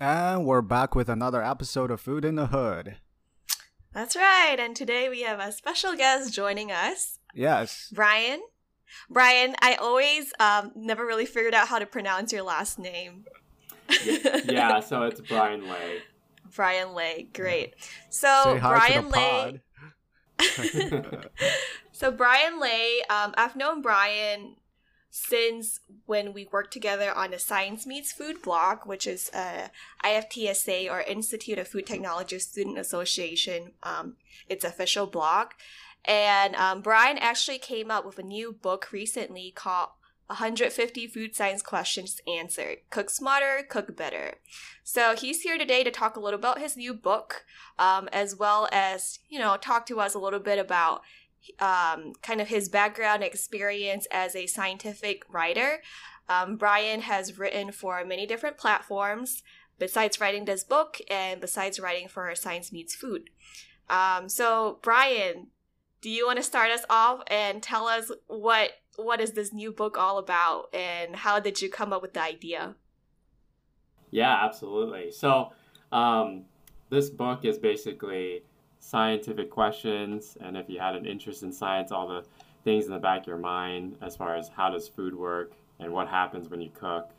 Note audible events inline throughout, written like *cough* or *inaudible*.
And we're back with another episode of Food in the Hood. That's right. And today we have a special guest joining us. Yes. Bryan. Bryan, I always um, never really figured out how to pronounce your last name. yeah, so it's Bryan Le. Bryan Le, great. So Bryan Le. *laughs* *laughs* so Bryan Le, um, I've known Bryan since when we worked together on the Science Meets Food blog, which is a IFTSA or Institute of Food Technology Student Association, um, its official blog. And um, Bryan actually came up with a new book recently called 150 Food Science Questions Answered Cook Smarter, Cook Better. So he's here today to talk a little about his new book, um, as well as, you know, talk to us a little bit about um, kind of his background experience as a scientific writer. Um, Bryan has written for many different platforms besides writing this book and besides writing for Science Meets Food. Um, so, Bryan, do you want to start us off and tell us what what is this new book all about and how did you come up with the idea? Yeah, absolutely. So, um, this book is basically scientific questions, and if you had an interest in science, all the things in the back of your mind as far as how does food work and what happens when you cook.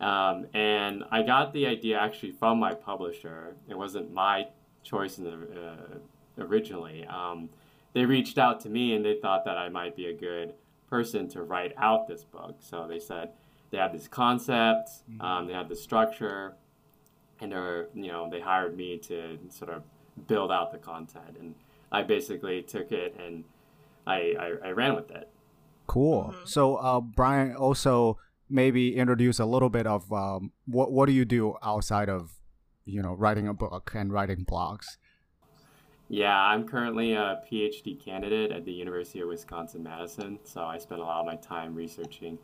Um, and I got the idea actually from my publisher. It wasn't my choice the, uh, originally. Um, they reached out to me and they thought that I might be a good person to write out this book. So they said they had this concept, mm-hmm. um, they had the structure, and they're you know they hired me to sort of build out the content. And I basically took it and I, I, I ran with it. Cool. Mm-hmm. So, uh, Bryan, also maybe introduce a little bit of um, what what do you do outside of you know writing a book and writing blogs. Yeah, I'm currently a PhD candidate at the University of Wisconsin Madison. So I spend a lot of my time researching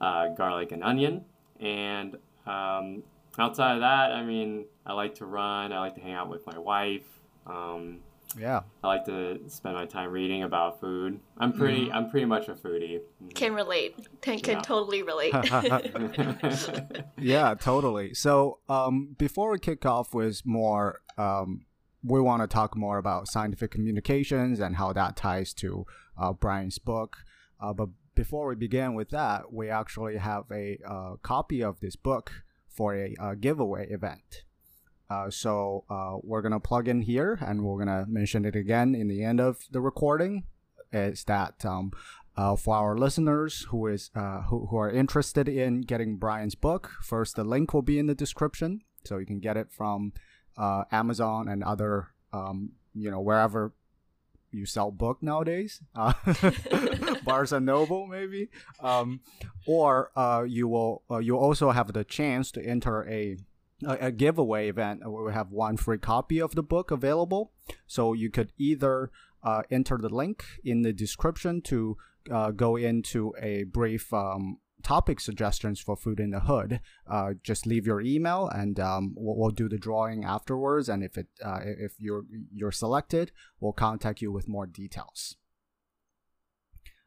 uh, garlic and onion. And um, outside of that, I mean, I like to run. I like to hang out with my wife. Um, yeah. I like to spend my time reading about food. I'm pretty. Mm. I'm pretty much a foodie. Mm-hmm. Can relate. Can, can yeah. totally relate. *laughs* *laughs* yeah, totally. So, um, before we kick off with more, um, we want to talk more about scientific communications and how that ties to uh, Bryan's book. Uh, but before we begin with that, we actually have a uh, copy of this book for a, a giveaway event. Uh, so uh, we're gonna plug in here, and we're gonna mention it again in the end of the recording. Is that um, uh, for our listeners who is uh, who, who are interested in getting Bryan's book? First, the link will be in the description, so you can get it from uh, Amazon and other um, you know wherever you sell book nowadays, uh, *laughs* Barnes and Noble maybe, um, or uh, you will uh, you also have the chance to enter a, a, a giveaway event where we have one free copy of the book available. So you could either uh, enter the link in the description to uh, go into a brief um, topic suggestions for Food in the Hood, uh, just leave your email and um, we'll, we'll, do the drawing afterwards. And if it uh, if you're you're selected, we'll contact you with more details.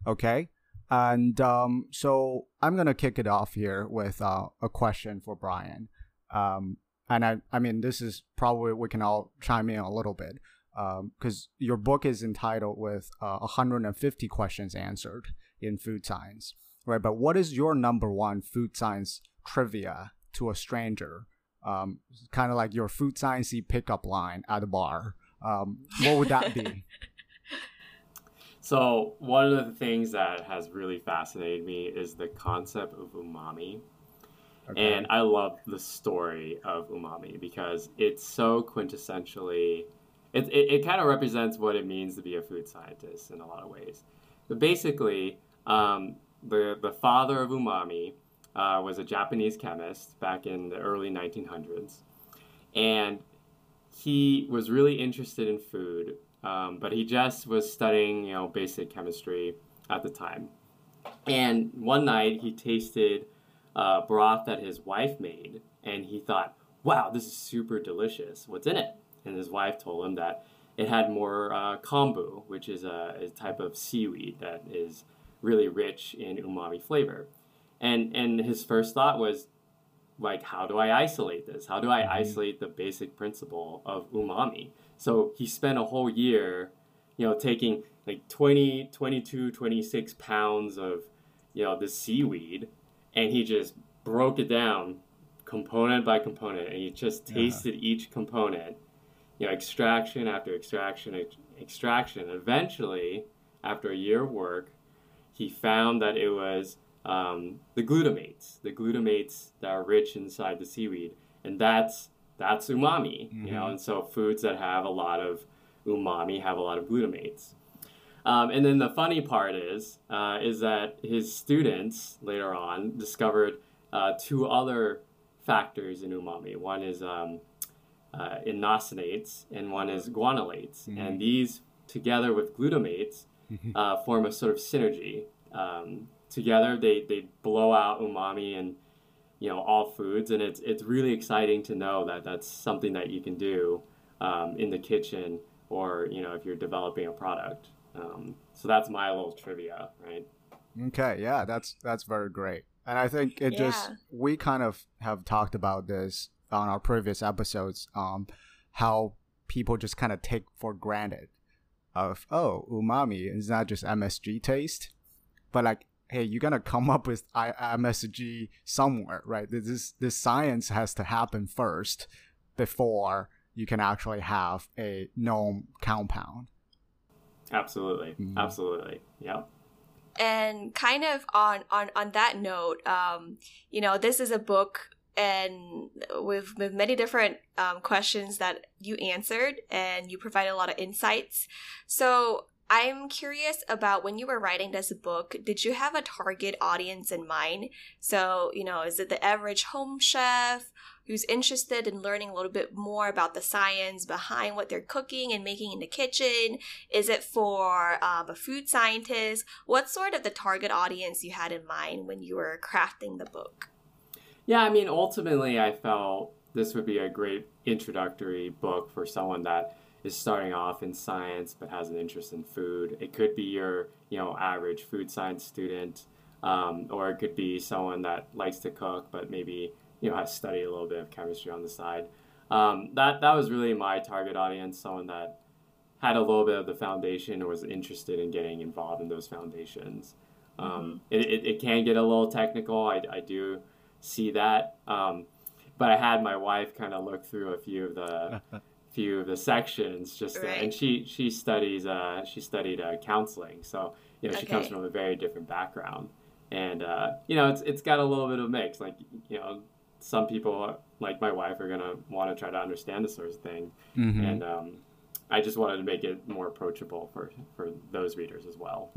Okay, and um, so I'm gonna kick it off here with uh, a question for Bryan. Um, and I I mean this is probably we can all chime in a little bit because um, your book is entitled with uh, 150 questions answered in food science right? But what is your number one food science trivia to a stranger? Um, kind of like your food sciencey pickup line at a bar. Um, what would that be? *laughs* so one of the things that has really fascinated me is the concept of umami. Okay. And I love the story of umami because it's so quintessentially, it, it, it kind of represents what it means to be a food scientist in a lot of ways. But basically, um, the, the father of umami uh, was a Japanese chemist back in the early 1900s. And he was really interested in food, um, but he just was studying, you know, basic chemistry at the time. And one night he tasted uh, broth that his wife made, and he thought, wow, this is super delicious. What's in it? And his wife told him that it had more uh, kombu, which is a, a type of seaweed that is really rich in umami flavor. And and his first thought was, like how do I isolate this? How do I Mhm. isolate the basic principle of umami? So he spent a whole year, you know, taking like 20, 22, 26 pounds of, you know, this seaweed and he just broke it down component by component and he just Yeah. tasted each component, you know, extraction after extraction, ex- extraction. Eventually, after a year of work, he found that it was um, the glutamates, the glutamates that are rich inside the seaweed, and that's that's umami, you know. And so foods that have a lot of umami have a lot of glutamates. Um, and then the funny part is uh, is that his students later on discovered uh, two other factors in umami. One is um, uh, inosinates, and one is guanylates, Mhm. and these together with glutamates uh, form a sort of synergy. Um, together, they, they blow out umami and you know all foods, and it's it's really exciting to know that that's something that you can do um, in the kitchen, or you know if you're developing a product. Um, so that's my little trivia, right? Okay, yeah, that's that's very great. And I think it just we kind of have talked about this on our previous episodes, um, how people just kind of take for granted of oh umami is not just MSG taste, but like hey you're gonna come up with I- MSG somewhere, right? This is- this science has to happen first before you can actually have a known compound. Absolutely, Mhm. absolutely, yeah. and kind of on on on that note um you know this is a book and with with many different um, questions that you answered and you provide a lot of insights. So i'm curious about when you were writing this book did you have a target audience in mind? So you know is it the average home chef who's interested in learning a little bit more about the science behind what they're cooking and making in the kitchen? Is it for um, a food scientist? What sort of the target audience you had in mind when you were crafting the book Yeah, I mean, ultimately, I felt this would be a great introductory book for someone that is starting off in science but has an interest in food. It could be your, you know, average food science student, um, or it could be someone that likes to cook but maybe, you know, has studied a little bit of chemistry on the side. Um, that that was really my target audience, someone that had a little bit of the foundation or was interested in getting involved in those foundations. Um, it, it, it can get a little technical. I, I do see that. Um, but I had my wife kind of look through a few of the *laughs* few of the sections just to, and she she studies uh, she studied uh, counseling. So you know she comes from a very different background. And uh, you know it's it's got a little bit of mix. Like you know some people like my wife are gonna want to try to understand this sort of thing. Mhm. and um, I just wanted to make it more approachable for for those readers as well.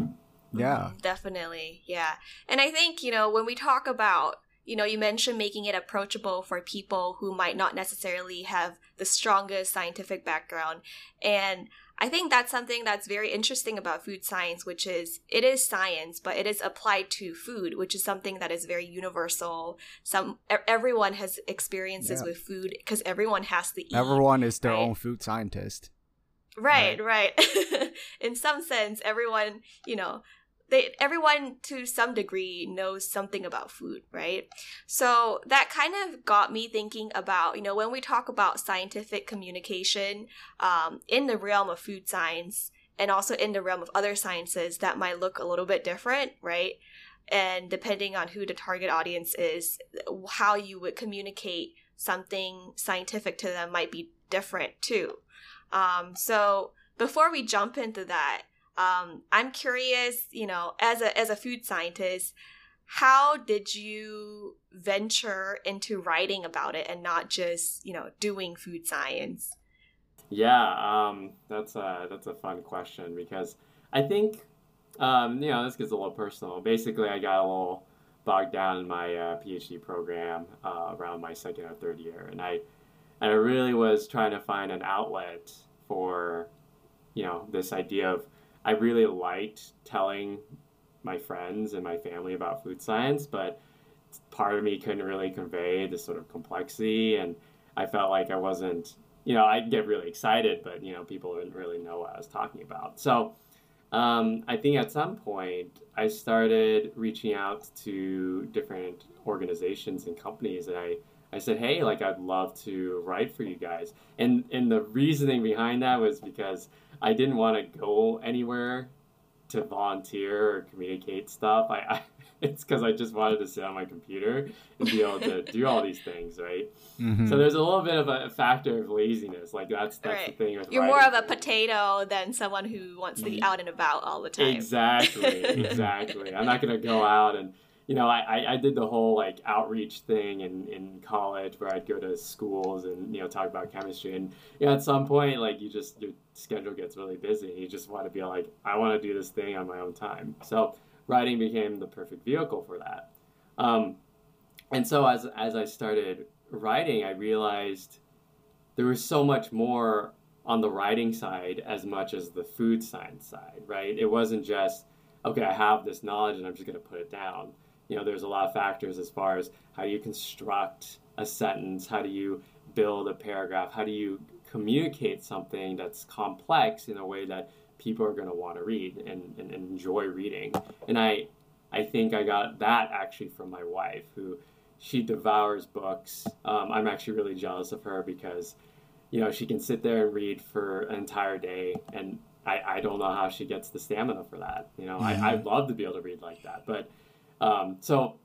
yeah. Mhm, definitely. Yeah. And i think you know when we talk about you know you mentioned making it approachable for people who might not necessarily have the strongest scientific background and i think that's something that's very interesting about food science which is it is science but it is applied to food which is something that is very universal some everyone has experiences Yeah. with food because everyone has to eat Everyone is their right? own food scientist. Right, right. *laughs* In some sense, everyone, you know, they everyone to some degree knows something about food, right? So that kind of got me thinking about, you know, when we talk about scientific communication um, in the realm of food science and also in the realm of other sciences, that might look a little bit different, right? And depending on who the target audience is, how you would communicate something scientific to them might be different too. Um, so before we jump into that, um, I'm curious, you know, as a as a food scientist, how did you venture into writing about it and not just, you know, doing food science? Yeah, um, that's a that's a fun question because I think um, you know this gets a little personal. Basically, I got a little bogged down in my uh, PhD program uh, around my second or third year, and I and I really was trying to find an outlet for you know this idea of I really liked telling my friends and my family about food science, but part of me couldn't really convey the sort of complexity, and I felt like I wasn't you know, I'd get really excited, but you know, people didn't really know what I was talking about. So, um, I think at some point I started reaching out to different organizations and companies, and I I said, hey, like I'd love to write for you guys. And and the reasoning behind that was because I didn't want to go anywhere to volunteer or communicate stuff. I, I *laughs* it's because I just wanted to sit on my computer and be able to *laughs* do all these things, right? Mm-hmm. So there's a little bit of a factor of laziness. Like that's that's right. the thing with you're more of a potato than someone who wants to be out and about all the time. Exactly, *laughs* exactly. I'm not gonna go out and you know, I, I did the whole like outreach thing in, in college where I'd go to schools and, you know, talk about chemistry. And, you know, at some point, like you just, your schedule gets really busy. and You just want to be like, I want to do this thing on my own time. So writing became the perfect vehicle for that. Um, and so as, as I started writing, I realized there was so much more on the writing side as much as the food science side, right? It wasn't just, okay, I have this knowledge and I'm just going to put it down you know, there's a lot of factors as far as how do you construct a sentence, how do you build a paragraph, how do you communicate something that's complex in a way that people are going to want to read and, and, enjoy reading. And I, I think I got that actually from my wife, who she devours books. Um, I'm actually really jealous of her because, you know, she can sit there and read for an entire day, and I, I don't know how she gets the stamina for that. You know, mm-hmm. I, I'd love to be able to read like that, but um, so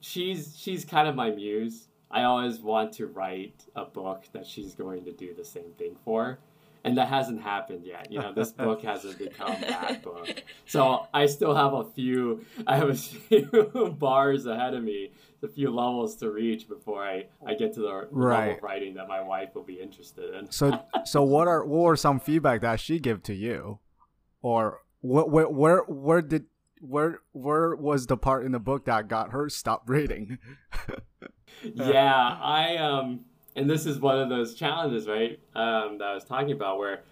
she's she's kind of my muse. I always want to write a book that she's going to do the same thing for. And that hasn't happened yet. You know, this book hasn't become that *laughs* book. So I still have a few I have a *laughs* few bars ahead of me, a few levels to reach before I, I get to the right. level of writing that my wife will be interested in. so so what are what were some feedback that she give to you? Or what where where where did where where was the part in the book that got her stop reading? *laughs* yeah, I um, and this is one of those challenges, right? Um, that I was talking about, where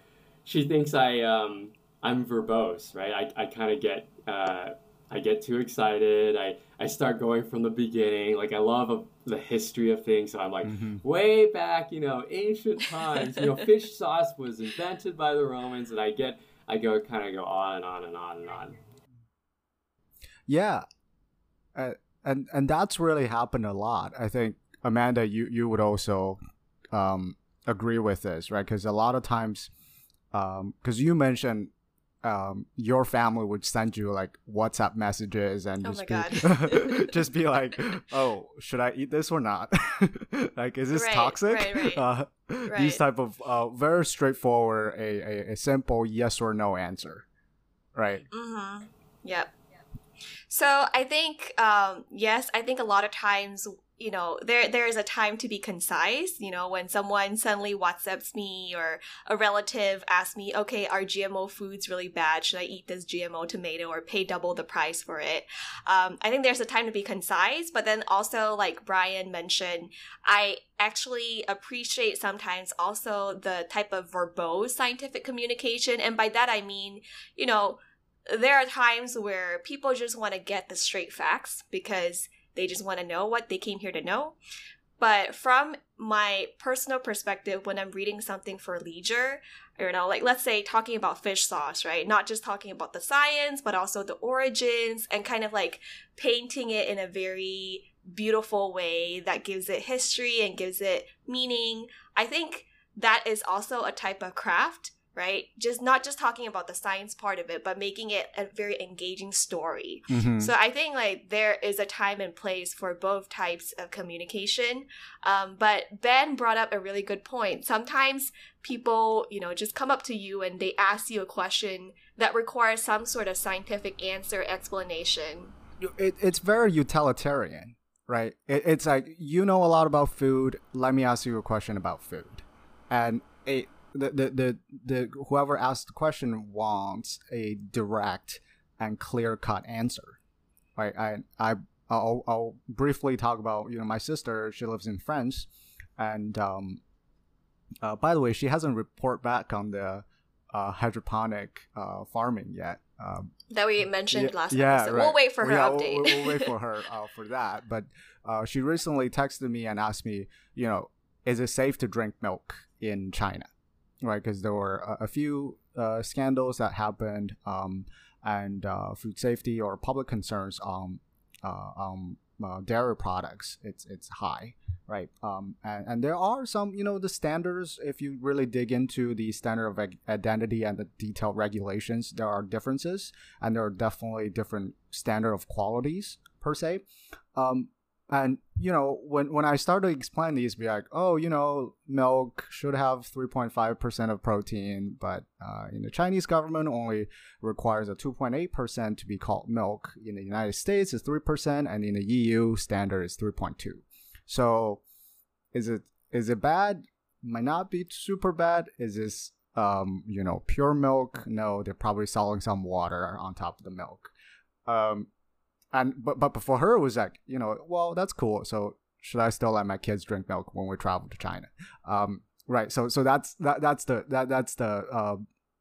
she thinks I um, I'm verbose, right? I, I kind of get uh, I get too excited. I I start going from the beginning. Like I love a, the history of things, so I'm like mm-hmm. way back, you know, ancient times. You know, *laughs* fish sauce was invented by the Romans, and I get I go kind of go on and on and on and on. Yeah, uh, and and that's really happened a lot. I think Amanda, you you would also um, agree with this, right? Because a lot of times, because um, you mentioned um, your family would send you like WhatsApp messages and oh just be *laughs* just be like, *laughs* "Oh, should I eat this or not? *laughs* like, is this right, toxic?" Right, right. Uh, these type of uh, very straightforward, a, a, a simple yes or no answer, right? Mm-hmm. Yep. So I think, um, yes, I think a lot of times, you know, there there is a time to be concise. You know, when someone suddenly WhatsApps me or a relative asks me, "Okay, are GMO foods really bad? Should I eat this GMO tomato or pay double the price for it?" Um, I think there's a time to be concise, but then also, like Bryan mentioned, I actually appreciate sometimes also the type of verbose scientific communication, and by that I mean, you know there are times where people just want to get the straight facts because they just want to know what they came here to know. But from my personal perspective, when I'm reading something for leisure, you know, like let's say talking about fish sauce, right? Not just talking about the science, but also the origins and kind of like painting it in a very beautiful way that gives it history and gives it meaning. I think that is also a type of craft right? Just not just talking about the science part of it, but making it a very engaging story. Mm-hmm. So I think like there is a time and place for both types of communication. Um, but Ben brought up a really good point. Sometimes people, you know, just come up to you and they ask you a question that requires some sort of scientific answer explanation. It, it's very utilitarian, right? It, it's like you know a lot about food. Let me ask you a question about food, and it the, the the the whoever asked the question wants a direct and clear cut answer right i i I'll, I'll briefly talk about you know my sister she lives in france and um uh, by the way she hasn't report back on the uh, hydroponic uh, farming yet um, that we mentioned yeah, last yeah, episode. Right. We'll wait for her yeah, update. We'll, we'll, wait for *laughs* her uh, for that. But uh, she recently texted me and asked me, you know, is it safe to drink milk in China? Right? Because there were a, a few uh, scandals that happened, um, and uh, food safety or public concerns on uh, um, uh, dairy products, it's it's high, right? Um, and, and there are some, you know, the standards. If you really dig into the standard of identity and the detailed regulations, there are differences, and there are definitely different standard of qualities per se. Um, and you know, when when I started to explain these, be like, oh, you know, milk should have three point five percent of protein, but uh, in the Chinese government only requires a two point eight percent to be called milk. In the United States, is three percent, and in the EU, standard is three point two. So, is it is it bad? Might not be super bad. Is this um, you know pure milk? No, they're probably selling some water on top of the milk. Um, and but but for her it was like you know well that's cool. So should i still let my kids drink milk when we travel to china? Um, right. So so that's that that's the that that's the uh,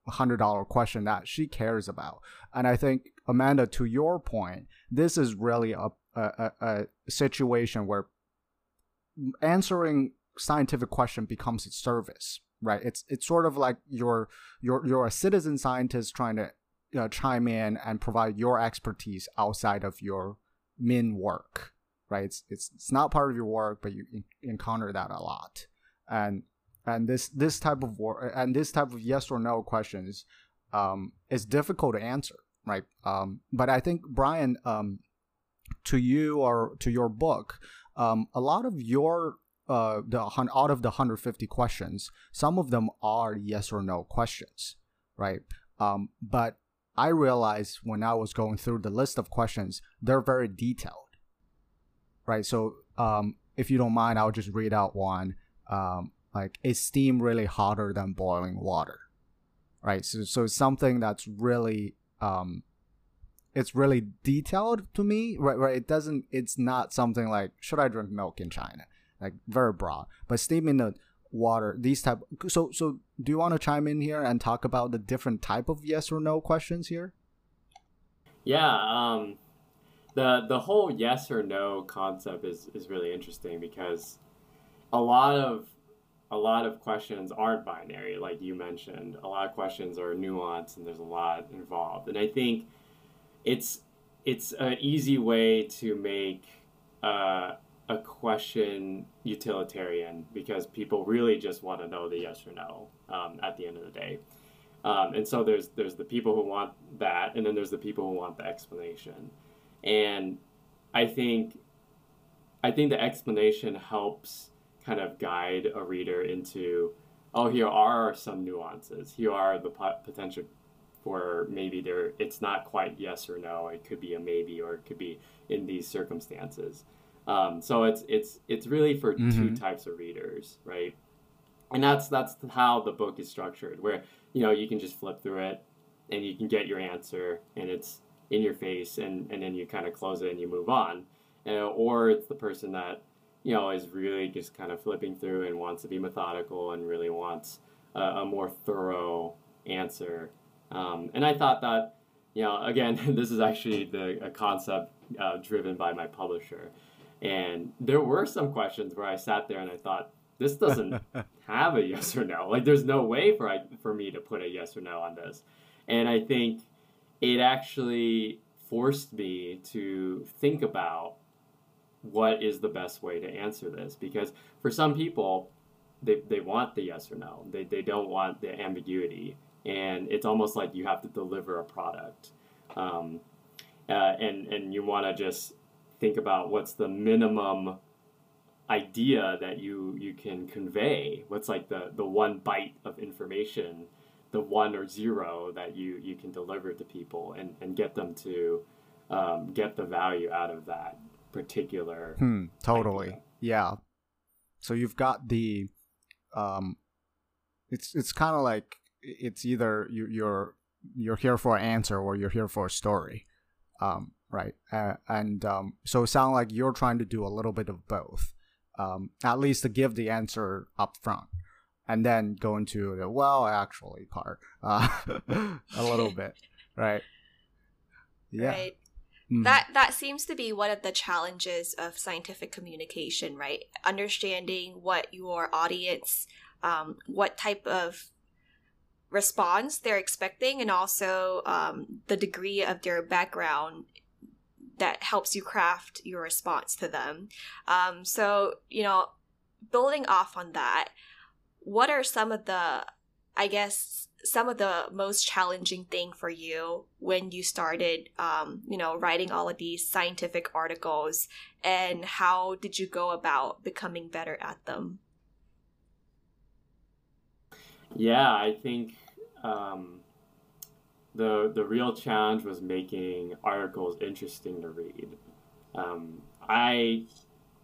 hundred dollar question that she cares about. And i think amanda to your point this is really a a, a situation where answering scientific question becomes a service right? It's it's sort of like you're you're you're a citizen scientist trying to uh, chime in and provide your expertise outside of your main work right? It's, it's it's not part of your work but you encounter that a lot. And and this this type of work and this type of yes or no questions um, is difficult to answer right? Um, but i think bryan um, to you or to your book um, a lot of your uh, the out of the 150 questions some of them are yes or no questions right? Um, but I realized when I was going through the list of questions, they're very detailed. Right. So um, if you don't mind, I'll just read out one. Um, like, is steam really hotter than boiling water? Right. So, so it's something that's really, um, it's really detailed to me. Right. Right. It doesn't, it's not something like, should I drink milk in China? Like, very broad. But steam in the water these type so so do you want to chime in here and talk about the different type of yes or no questions here? Yeah um the the whole yes or no concept is is really interesting because a lot of a lot of questions aren't binary like you mentioned. A lot of questions are nuanced and there's a lot involved. And i think it's it's an easy way to make uh, a question utilitarian because people really just want to know the yes or no um, at the end of the day. Um, and so there's there's the people who want that, and then there's the people who want the explanation. And I think I think the explanation helps kind of guide a reader into oh here are some nuances. Here are the potential for maybe there it's not quite yes or no. It could be a maybe, or it could be in these circumstances. Um, so it's it's it's really for mm-hmm. two types of readers, right? And that's that's how the book is structured, where you know you can just flip through it and you can get your answer, and it's in your face, and and then you kind of close it and you move on, uh, or it's the person that you know is really just kind of flipping through and wants to be methodical and really wants a, a more thorough answer. Um, and I thought that you know again *laughs* this is actually the a concept uh, driven by my publisher and there were some questions where I sat there and I thought, this doesn't *laughs* have a yes or no. Like, there's no way for I, for me to put a yes or no on this. And I think it actually forced me to think about what is the best way to answer this because for some people they, they want the yes or no they, they don't want the ambiguity and it's almost like you have to deliver a product um, uh, and and you want to just think about what's the minimum idea that you you can convey. What's like the the one byte of information the one or zero that you you can deliver to people and and get them to um, get the value out of that particular hmm, totally. idea. yeah. So you've got the um it's it's kind of like it's either you, you're you're here for an answer or you're here for a story. Um right? Uh, and um, so it sounds like you're trying to do a little bit of both, um, at least to give the answer up front, and then go into the well, actually part uh, *laughs* a little bit, right? *laughs* Yeah. Right. Mm. That that seems to be one of the challenges of scientific communication, right? Understanding what your audience, um, what type of response they're expecting, and also um, the degree of their background that helps you craft your response to them. Um, so, you know, building off on that, what are some of the, I guess, some of the most challenging thing for you when you started, um, you know, writing all of these scientific articles, and how did you go about becoming better at them? Yeah, I think um, the the real challenge was making articles interesting to read. Um, I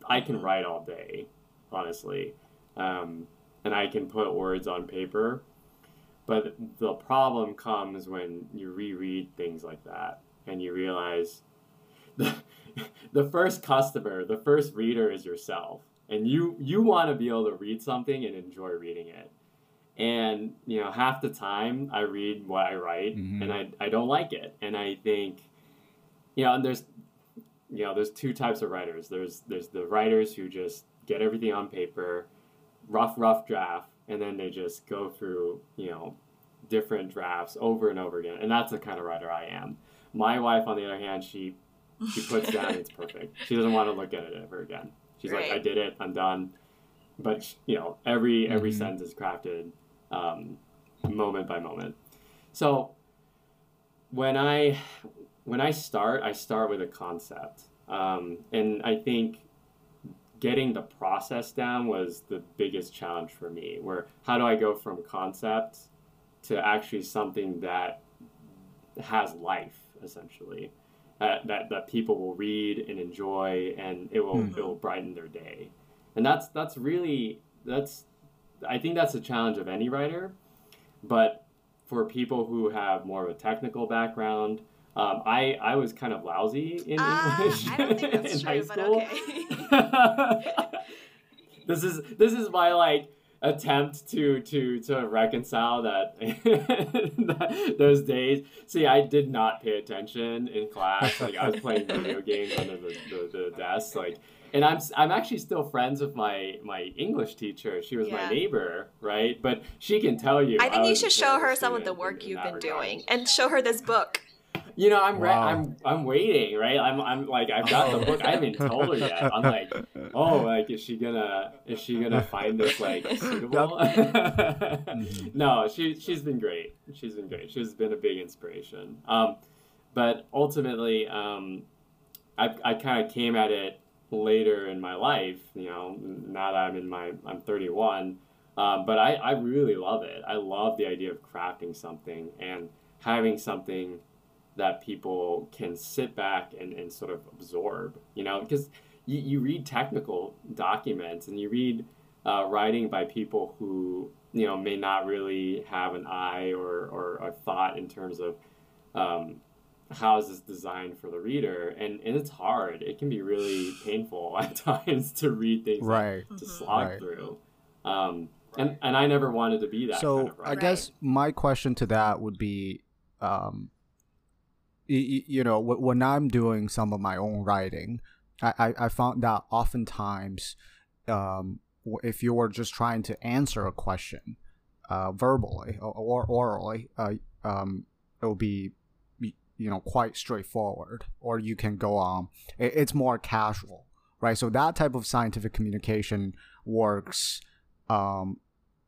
I can write all day, honestly, um, and I can put words on paper. But the problem comes when you reread things like that and you realize *laughs* the, the first customer, the first reader is yourself. And you, you want to be able to read something and enjoy reading it and you know half the time i read what i write mm-hmm. and I, I don't like it. And i think you know and there's you know there's two types of writers. There's there's the writers who just get everything on paper rough rough draft and then they just go through you know different drafts over and over again. And that's the kind of writer i am. My wife on the other hand she she puts down it's *laughs* perfect. She doesn't want to look at it ever again. She's right. like i did it. I'm done. But you know every every mm-hmm. sentence is crafted um, moment by moment. So when I when I start, I start with a concept, um, and I think getting the process down was the biggest challenge for me. Where how do I go from concept to actually something that has life, essentially, that that, that people will read and enjoy, and it will mm-hmm. it will brighten their day, and that's that's really that's I think that's a challenge of any writer, but for people who have more of a technical background, um, I I was kind of lousy in uh, English I don't think that's *laughs* in true, high school. Okay. *laughs* this is this is my like attempt to to to reconcile that, that, *laughs* those days. See, I did not pay attention in class. Like I was playing video games under the, the, the desk. Like and I'm I'm actually still friends with my my English teacher. She was yeah. my neighbor, right? But she can tell you. I think I you should show her some of the work you've been regard. doing and show her this book. You know, I'm wow. I'm I'm waiting, right? I'm I'm like I've got the book. I haven't told her yet. I'm like, oh, like is she gonna is she gonna find this like *laughs* suitable? *laughs* mm-hmm. No, she she's been great. She's been great. She's been a big inspiration. Um, but ultimately, um, I I kind of came at it later in my life, you know, now that I'm in my, I'm 31. Um, but I, I really love it. I love the idea of crafting something and having something that people can sit back and, and sort of absorb, you know, because you, you read technical documents and you read uh, writing by people who, you know, may not really have an eye or, or a thought in terms of um, how is this designed for the reader? And, and it's hard. It can be really painful *laughs* at times to read things right. to mm-hmm. slog right. through. Um, and and i never wanted to be that so kind of i guess my question to that would be um, you, you know when i'm doing some of my own writing i i, found that oftentimes um, if you were just trying to answer a question uh, verbally or, or orally uh, um, it will be you know quite straightforward or you can go on it's more casual right? So that type of scientific communication works um,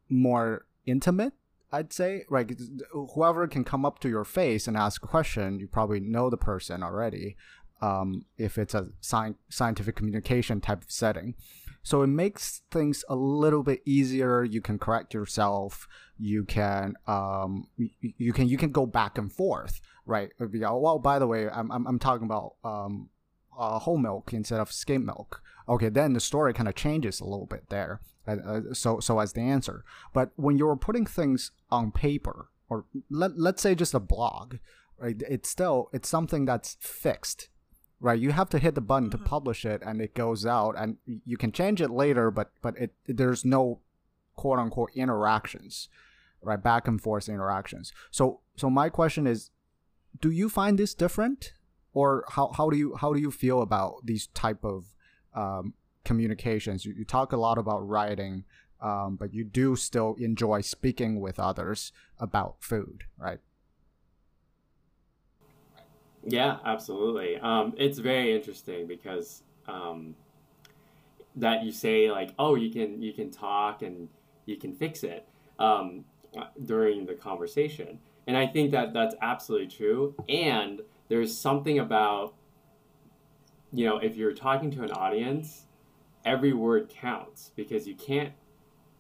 more intimate i'd say. Right whoever can come up to your face and ask a question you probably know the person already um, if it's a sci- scientific communication type of setting. So it makes things a little bit easier. You can correct yourself. You can um, you can you can go back and forth right? Well, by the way, I'm I'm, I'm talking about um, uh, whole milk instead of skim milk. Okay, then the story kind of changes a little bit there. Uh, uh, so so as the answer, but when you're putting things on paper or let let's say just a blog, right? It's still it's something that's fixed. Right, you have to hit the button mm-hmm. to publish it, and it goes out, and you can change it later, but but it there's no quote unquote interactions, right? Back and forth interactions. So so my question is, do you find this different? Or how, how do you how do you feel about these type of um, communications? You, you, talk a lot about writing um, but you do still enjoy speaking with others about food right? Yeah, absolutely. Um, it's very interesting because um, that you say like, oh, you can you can talk and you can fix it um, during the conversation, and I think that that's absolutely true. And there's something about you know if you're talking to an audience, every word counts because you can't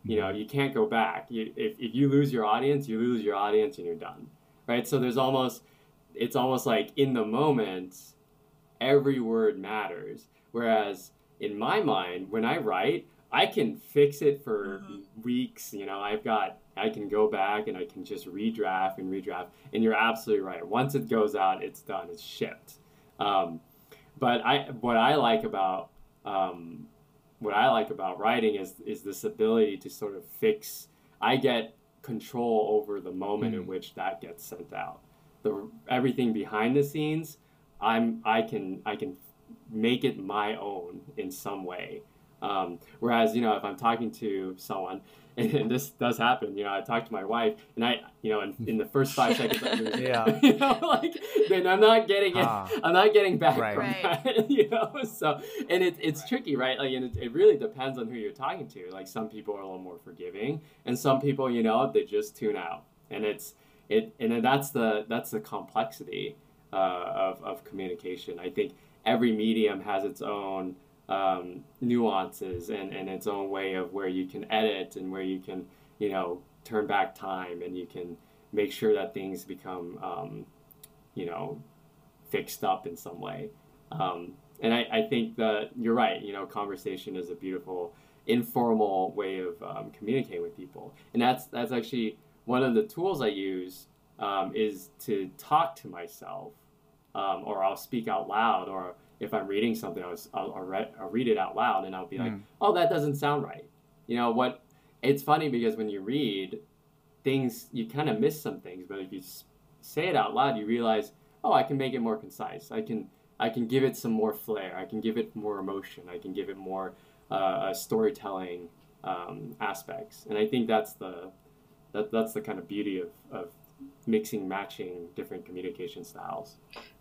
you know you can't go back. You, if if you lose your audience, you lose your audience and you're done, right? So there's almost it's almost like in the moment, every word matters. Whereas in my mind, when I write, I can fix it for mm-hmm. weeks. You know, I've got, I can go back and I can just redraft and redraft. And you're absolutely right. Once it goes out, it's done, it's shipped. Um, but I, what I like about, um, what I like about writing is, is this ability to sort of fix, I get control over the moment mm-hmm. in which that gets sent out the everything behind the scenes, I'm I can I can make it my own in some way. Um, whereas you know if I'm talking to someone, and, *laughs* and, this does happen, you know I talk to my wife, and I you know in, *laughs* in the first five seconds I lose yeah. *laughs* you know like then I'm not getting it, ah. I'm not getting back right. from right. that, you know. So and it, it's right. tricky, right? Like and it, it really depends on who you're talking to. Like some people are a little more forgiving, and some people you know they just tune out, and it's it and that's the that's the complexity uh, of, of communication. I think every medium has its own um, nuances and, and its own way of where you can edit and where you can you know turn back time and you can make sure that things become um, you know fixed up in some way. Um, and I, I think that you're right. You know, conversation is a beautiful informal way of um, communicating with people, and that's that's actually one of the tools I use um, is to talk to myself, um, or I'll speak out loud, or if I'm reading something, I'll, I'll, I'll, read, I'll read it out loud, and I'll be like, mm. "Oh, that doesn't sound right." You know what? It's funny because when you read things, you kind of miss some things, but if you say it out loud, you realize, "Oh, I can make it more concise. I can." I can give it some more flair. I can give it more emotion. I can give it more uh, storytelling um, aspects, and I think that's the that, that's the kind of beauty of, of mixing matching different communication styles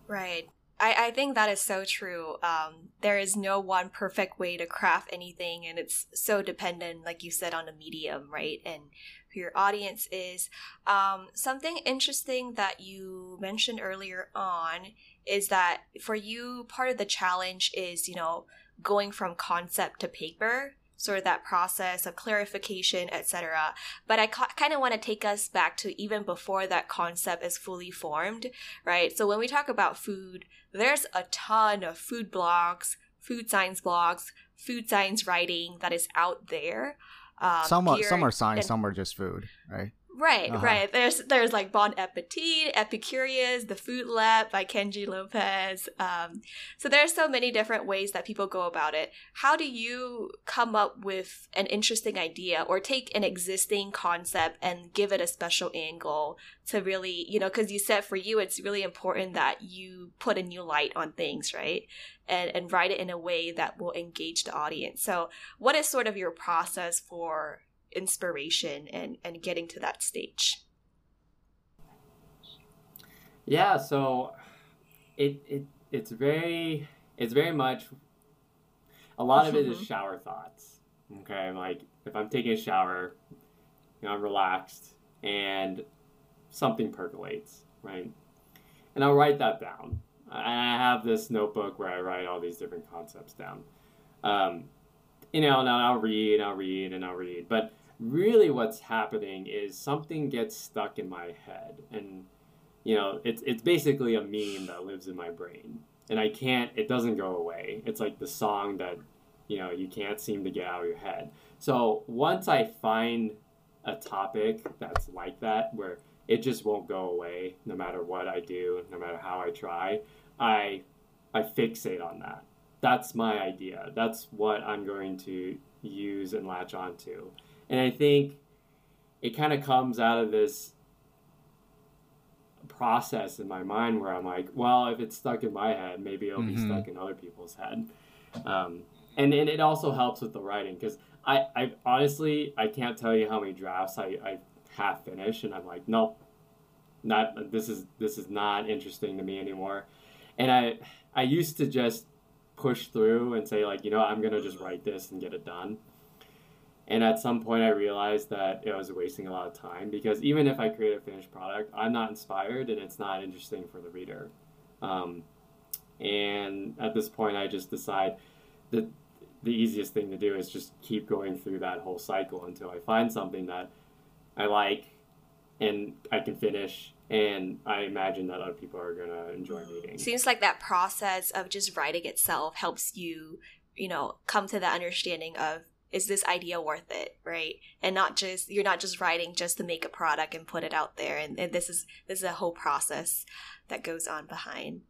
right I, I think that is so true. Um, there is no one perfect way to craft anything, and it's so dependent, like you said, on the medium, right? And who your audience is. Um, something interesting that you mentioned earlier on is that for you, part of the challenge is, you know, going from concept to paper sort of that process of clarification, etc. But I ca- kind of want to take us back to even before that concept is fully formed, right? So when we talk about food, there's a ton of food blogs, food science blogs, food science writing that is out there. Um, some are, some are science, and, some are just food, right? Right, uh-huh. right. There's there's like Bon Appetit, Epicurious, The Food Lab by Kenji Lopez. Um, so there's so many different ways that people go about it. How do you come up with an interesting idea or take an existing concept and give it a special angle to really, you know, because you said for you it's really important that you put a new light on things, right? And and write it in a way that will engage the audience. So what is sort of your process for inspiration and and getting to that stage. Yeah so it it it's very it's very much a lot of it is shower thoughts okay? Like if i'm taking a shower you know i'm relaxed and something percolates right? And i'll write that down. And i have this notebook where i write all these different concepts down. Um, you know and i'll read i'll read and i'll read. But really what's happening is something gets stuck in my head. And you know it's it's basically a meme that lives in my brain. And I can't it doesn't go away. It's like the song that you know you can't seem to get out of your head. So once I find a topic that's like that where it just won't go away no matter what I do no matter how I try I I fixate on that. That's my idea. That's what I'm going to use and latch onto and I think it kind of comes out of this process in my mind where I'm like, well, if it's stuck in my head, maybe it'll mm-hmm. be stuck in other people's head. Um, and, and it also helps with the writing because I, I honestly I can't tell you how many drafts I, I half finish and I'm like, nope, not this is this is not interesting to me anymore. And I I used to just push through and say like, you know, I'm gonna just write this and get it done. And at some point, I realized that it was wasting a lot of time because even if I create a finished product, I'm not inspired and it's not interesting for the reader. Um, and at this point, I just decide that the easiest thing to do is just keep going through that whole cycle until I find something that I like and I can finish. And I imagine that other people are going to enjoy reading. Seems like that process of just writing itself helps you, you know, come to the understanding of is this idea worth it right? And not just you're not just writing just to make a product and put it out there and, and this is this is a whole process that goes on behind.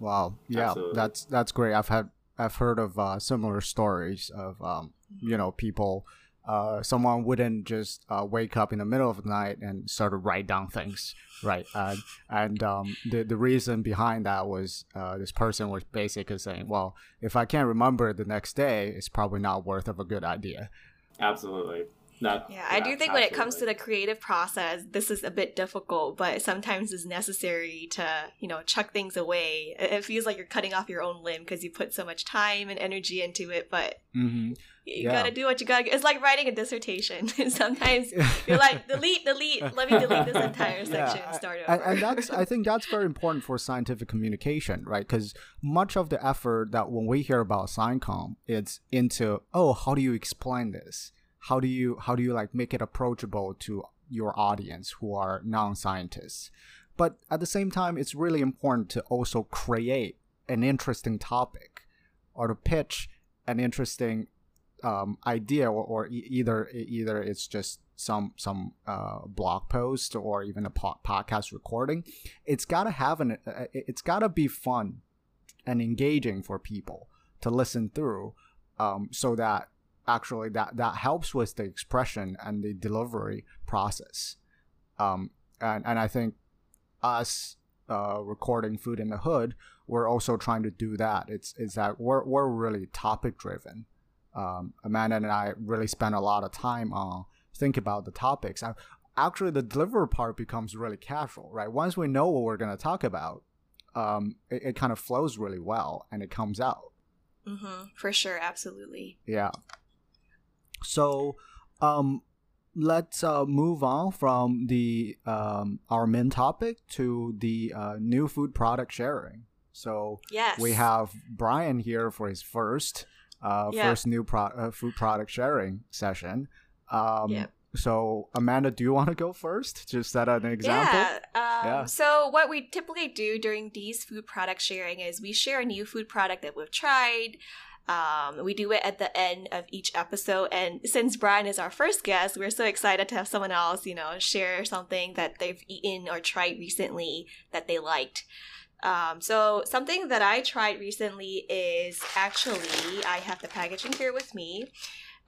Wow. Yeah Absolutely. that's that's great. I've had i've heard of uh, similar stories of um, you know people uh, someone wouldn't just uh, wake up in the middle of the night and start to write down things, right? Uh, and um, the the reason behind that was uh, this person was basically saying, well, if I can't remember the next day, it's probably not worth of a good idea. Absolutely. Not, yeah, yeah, I do think absolutely. when it comes to the creative process, this is a bit difficult, but sometimes it's necessary to, you know, chuck things away. It feels like you're cutting off your own limb because you put so much time and energy into it, but mm-hmm. You yeah. gotta do what you gotta. It's like writing a dissertation. *laughs* sometimes *laughs* you're like, delete, delete. Let me delete this entire section yeah, and start over. And, and that's, I *laughs* think, that's very important for scientific communication, right? Because much of the effort that when we hear about SciComm, it's into, oh, how do you explain this? how do you how do you like make it approachable to your audience who are non-scientists but at the same time it's really important to also create an interesting topic or to pitch an interesting um, idea or, or e- either either it's just some some uh, blog post or even a po- podcast recording it's got to have an uh, it's got to be fun and engaging for people to listen through um, so that actually that that helps with the expression and the delivery process. Um, and and i think us uh, recording food in the hood we're also trying to do that. It's it's that we're, we're really topic driven um, amanda and i really spend a lot of time on think about the topics. I, actually the deliver part becomes really casual right? Once we know what we're going to talk about um, it, it kind of flows really well and it comes out. Mm-hmm. for sure. Absolutely. Yeah. So, um, let's uh, move on from the um, our main topic to the uh, new food product sharing. So yes. we have Bryan here for his first uh, yep. first new pro- uh, food product sharing session. Um, yep. So Amanda, do you want to go first? Just set an example. Yeah. Um, yeah. So what we typically do during these food product sharing is we share a new food product that we've tried. Um, we do it at the end of each episode. And since Bryan is our first guest, we're so excited to have someone else, you know, share something that they've eaten or tried recently that they liked. Um, so something that I tried recently is actually I have the packaging here with me.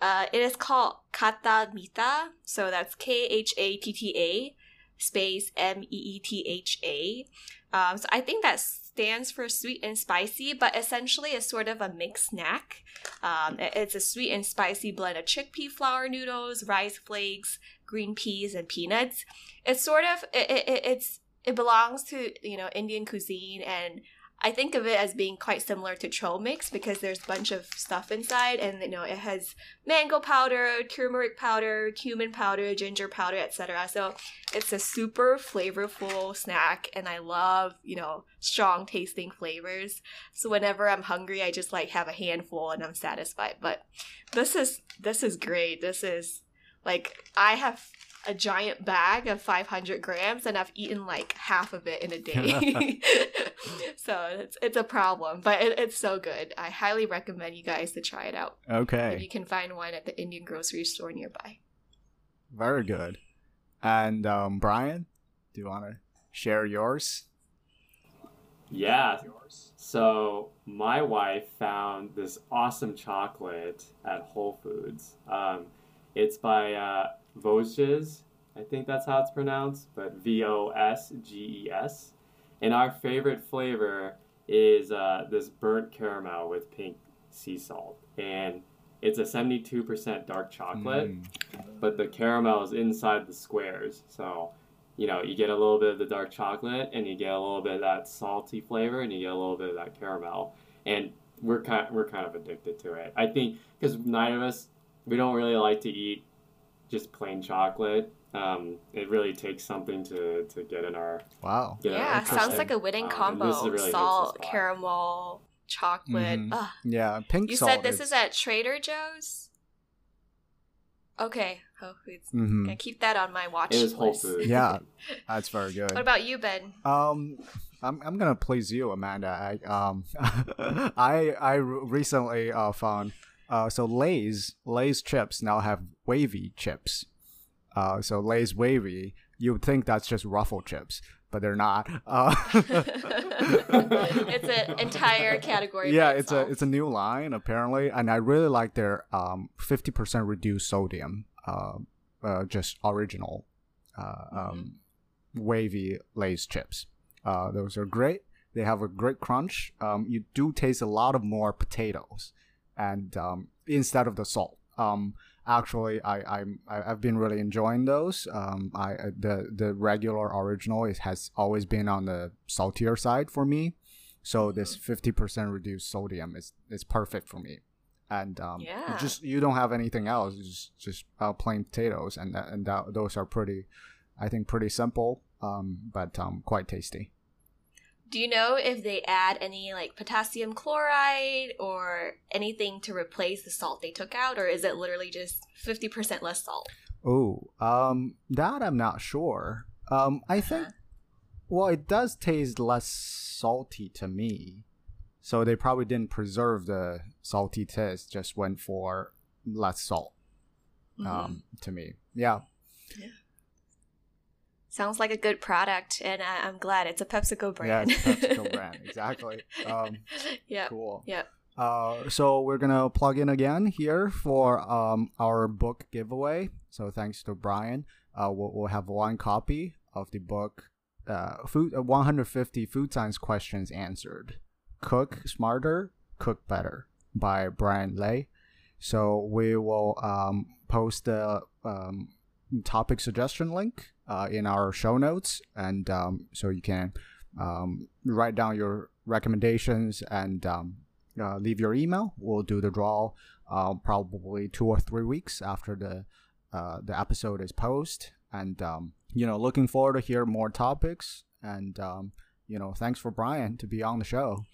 Uh, it is called Khatta Meetha. So that's K H A T T A space M E E T H A. Um, so I think that stands for sweet and spicy, but essentially it's sort of a mixed snack. Um, it's a sweet and spicy blend of chickpea flour noodles, rice flakes, green peas, and peanuts. It's sort of it, it, it's it belongs to you know Indian cuisine and I think of it as being quite similar to trail mix because there's a bunch of stuff inside, and you know it has mango powder, turmeric powder, cumin powder, ginger powder, etc. So it's a super flavorful snack, and I love you know strong tasting flavors. So whenever I'm hungry, I just like have a handful and I'm satisfied. But this is this is great. This is like I have a giant bag of 500 grams and I've eaten like half of it in a day. *laughs* so it's, it's a problem, but it, it's so good. I highly recommend you guys to try it out. Okay. If you can find one at the Indian grocery store nearby. Very good. And um, Bryan, do you want to share yours? Yeah. So my wife found this awesome chocolate at Whole Foods. Um, it's by uh, Vosges. I think that's how it's pronounced, but V O S G E S. And our favorite flavor is uh, this burnt caramel with pink sea salt. And it's a 72% dark chocolate, mm. but the caramel is inside the squares. So you know, you get a little bit of the dark chocolate and you get a little bit of that salty flavor and you get a little bit of that caramel. And we're kind we're kind of addicted to it. I think because neither of us we don't really like to eat just plain chocolate. Um, it really takes something to, to get in our wow. Yeah, sounds like a winning um, combo: really salt, caramel, chocolate. Mm-hmm. Yeah, pink. You said this is... is at Trader Joe's. Okay, Whole Foods. Mm-hmm. Gonna keep that on my watch it is list. Whole Foods. yeah, *laughs* that's very good. What about you, Ben? Um, I'm I'm gonna please you, Amanda. I um, *laughs* I I recently uh, found uh so Lay's Lay's chips now have wavy chips. Uh, so Lay's wavy. You would think that's just ruffle chips, but they're not. Uh, it's an *laughs* entire category. Yeah, it's a it's a new line apparently, and I really like their um fifty percent reduced sodium. Uh, uh, just original, uh, mm-hmm. um, wavy Lay's chips. Uh, those are great. They have a great crunch. Um, you do taste a lot of more potatoes, and um, instead of the salt. Um, actually, I I'm I've been really enjoying those. Um, I uh, the the regular original it has always been on the saltier side for me, so this mm-hmm. fifty percent reduced sodium is is perfect for me. And um, yeah. just you don't have anything else, just just uh, plain potatoes, and that, and that, those are pretty, I think, pretty simple, um, but um, quite tasty. Do you know if they add any like potassium chloride or anything to replace the salt they took out, or is it literally just fifty percent less salt? Oh, um, that I'm not sure. Um, I uh-huh. think, well, it does taste less salty to me, so they probably didn't preserve the salty taste; just went for less salt. Mm-hmm. Um, to me, yeah. Yeah. Sounds like a good product, and I, am glad it's a PepsiCo brand. Yeah, PepsiCo *laughs* brand, exactly. Um, yeah. Cool. Yeah. Uh, so we're gonna plug in again here for um, our book giveaway. So thanks to Bryan, uh, we'll, we'll have one copy of the book, uh, food uh, 150 food science questions answered. Cook smarter, cook better by Bryan Le. So we will um, post the um, topic suggestion link uh, in our show notes, and um, so you can um, write down your recommendations and um, uh, leave your email. We'll do the draw uh, probably two or three weeks after the uh, the episode is posted, and um, you know, looking forward to hear more topics. And um, you know, thanks for Brian to be on the show.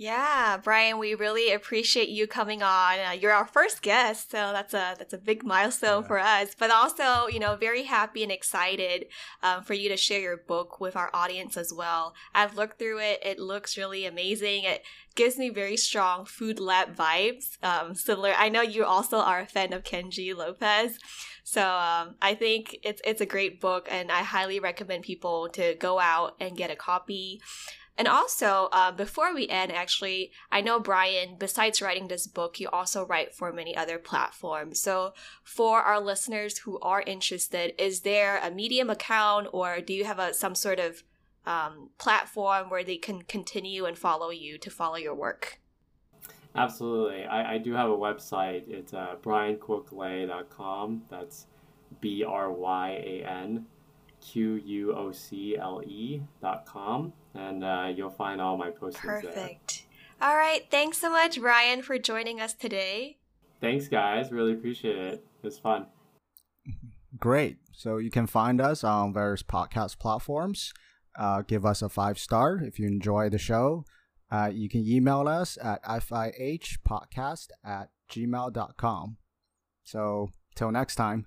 Yeah, Bryan, we really appreciate you coming on. Uh, you're our first guest, so that's a that's a big milestone yeah. for us. But also, you know, very happy and excited um, for you to share your book with our audience as well. I've looked through it; it looks really amazing. It gives me very strong food lab vibes. Um, similar, I know you also are a fan of Kenji Lopez, so um, I think it's it's a great book, and I highly recommend people to go out and get a copy. And also, uh, before we end, actually, I know Bryan, besides writing this book, you also write for many other platforms. So, for our listeners who are interested, is there a Medium account or do you have a, some sort of um, platform where they can continue and follow you to follow your work? Absolutely. I, I do have a website. It's uh, bryanquocle.com. That's B R Y A N Q U O C L E dot com and uh, you'll find all my postings Perfect. There. All right. Thanks so much, Ryan, for joining us today. Thanks, guys. Really appreciate it. It was fun. *laughs* Great. So you can find us on various podcast platforms. Uh, give us a five star if you enjoy the show. Uh, you can email us at fihpodcast at gmail.com. So till next time.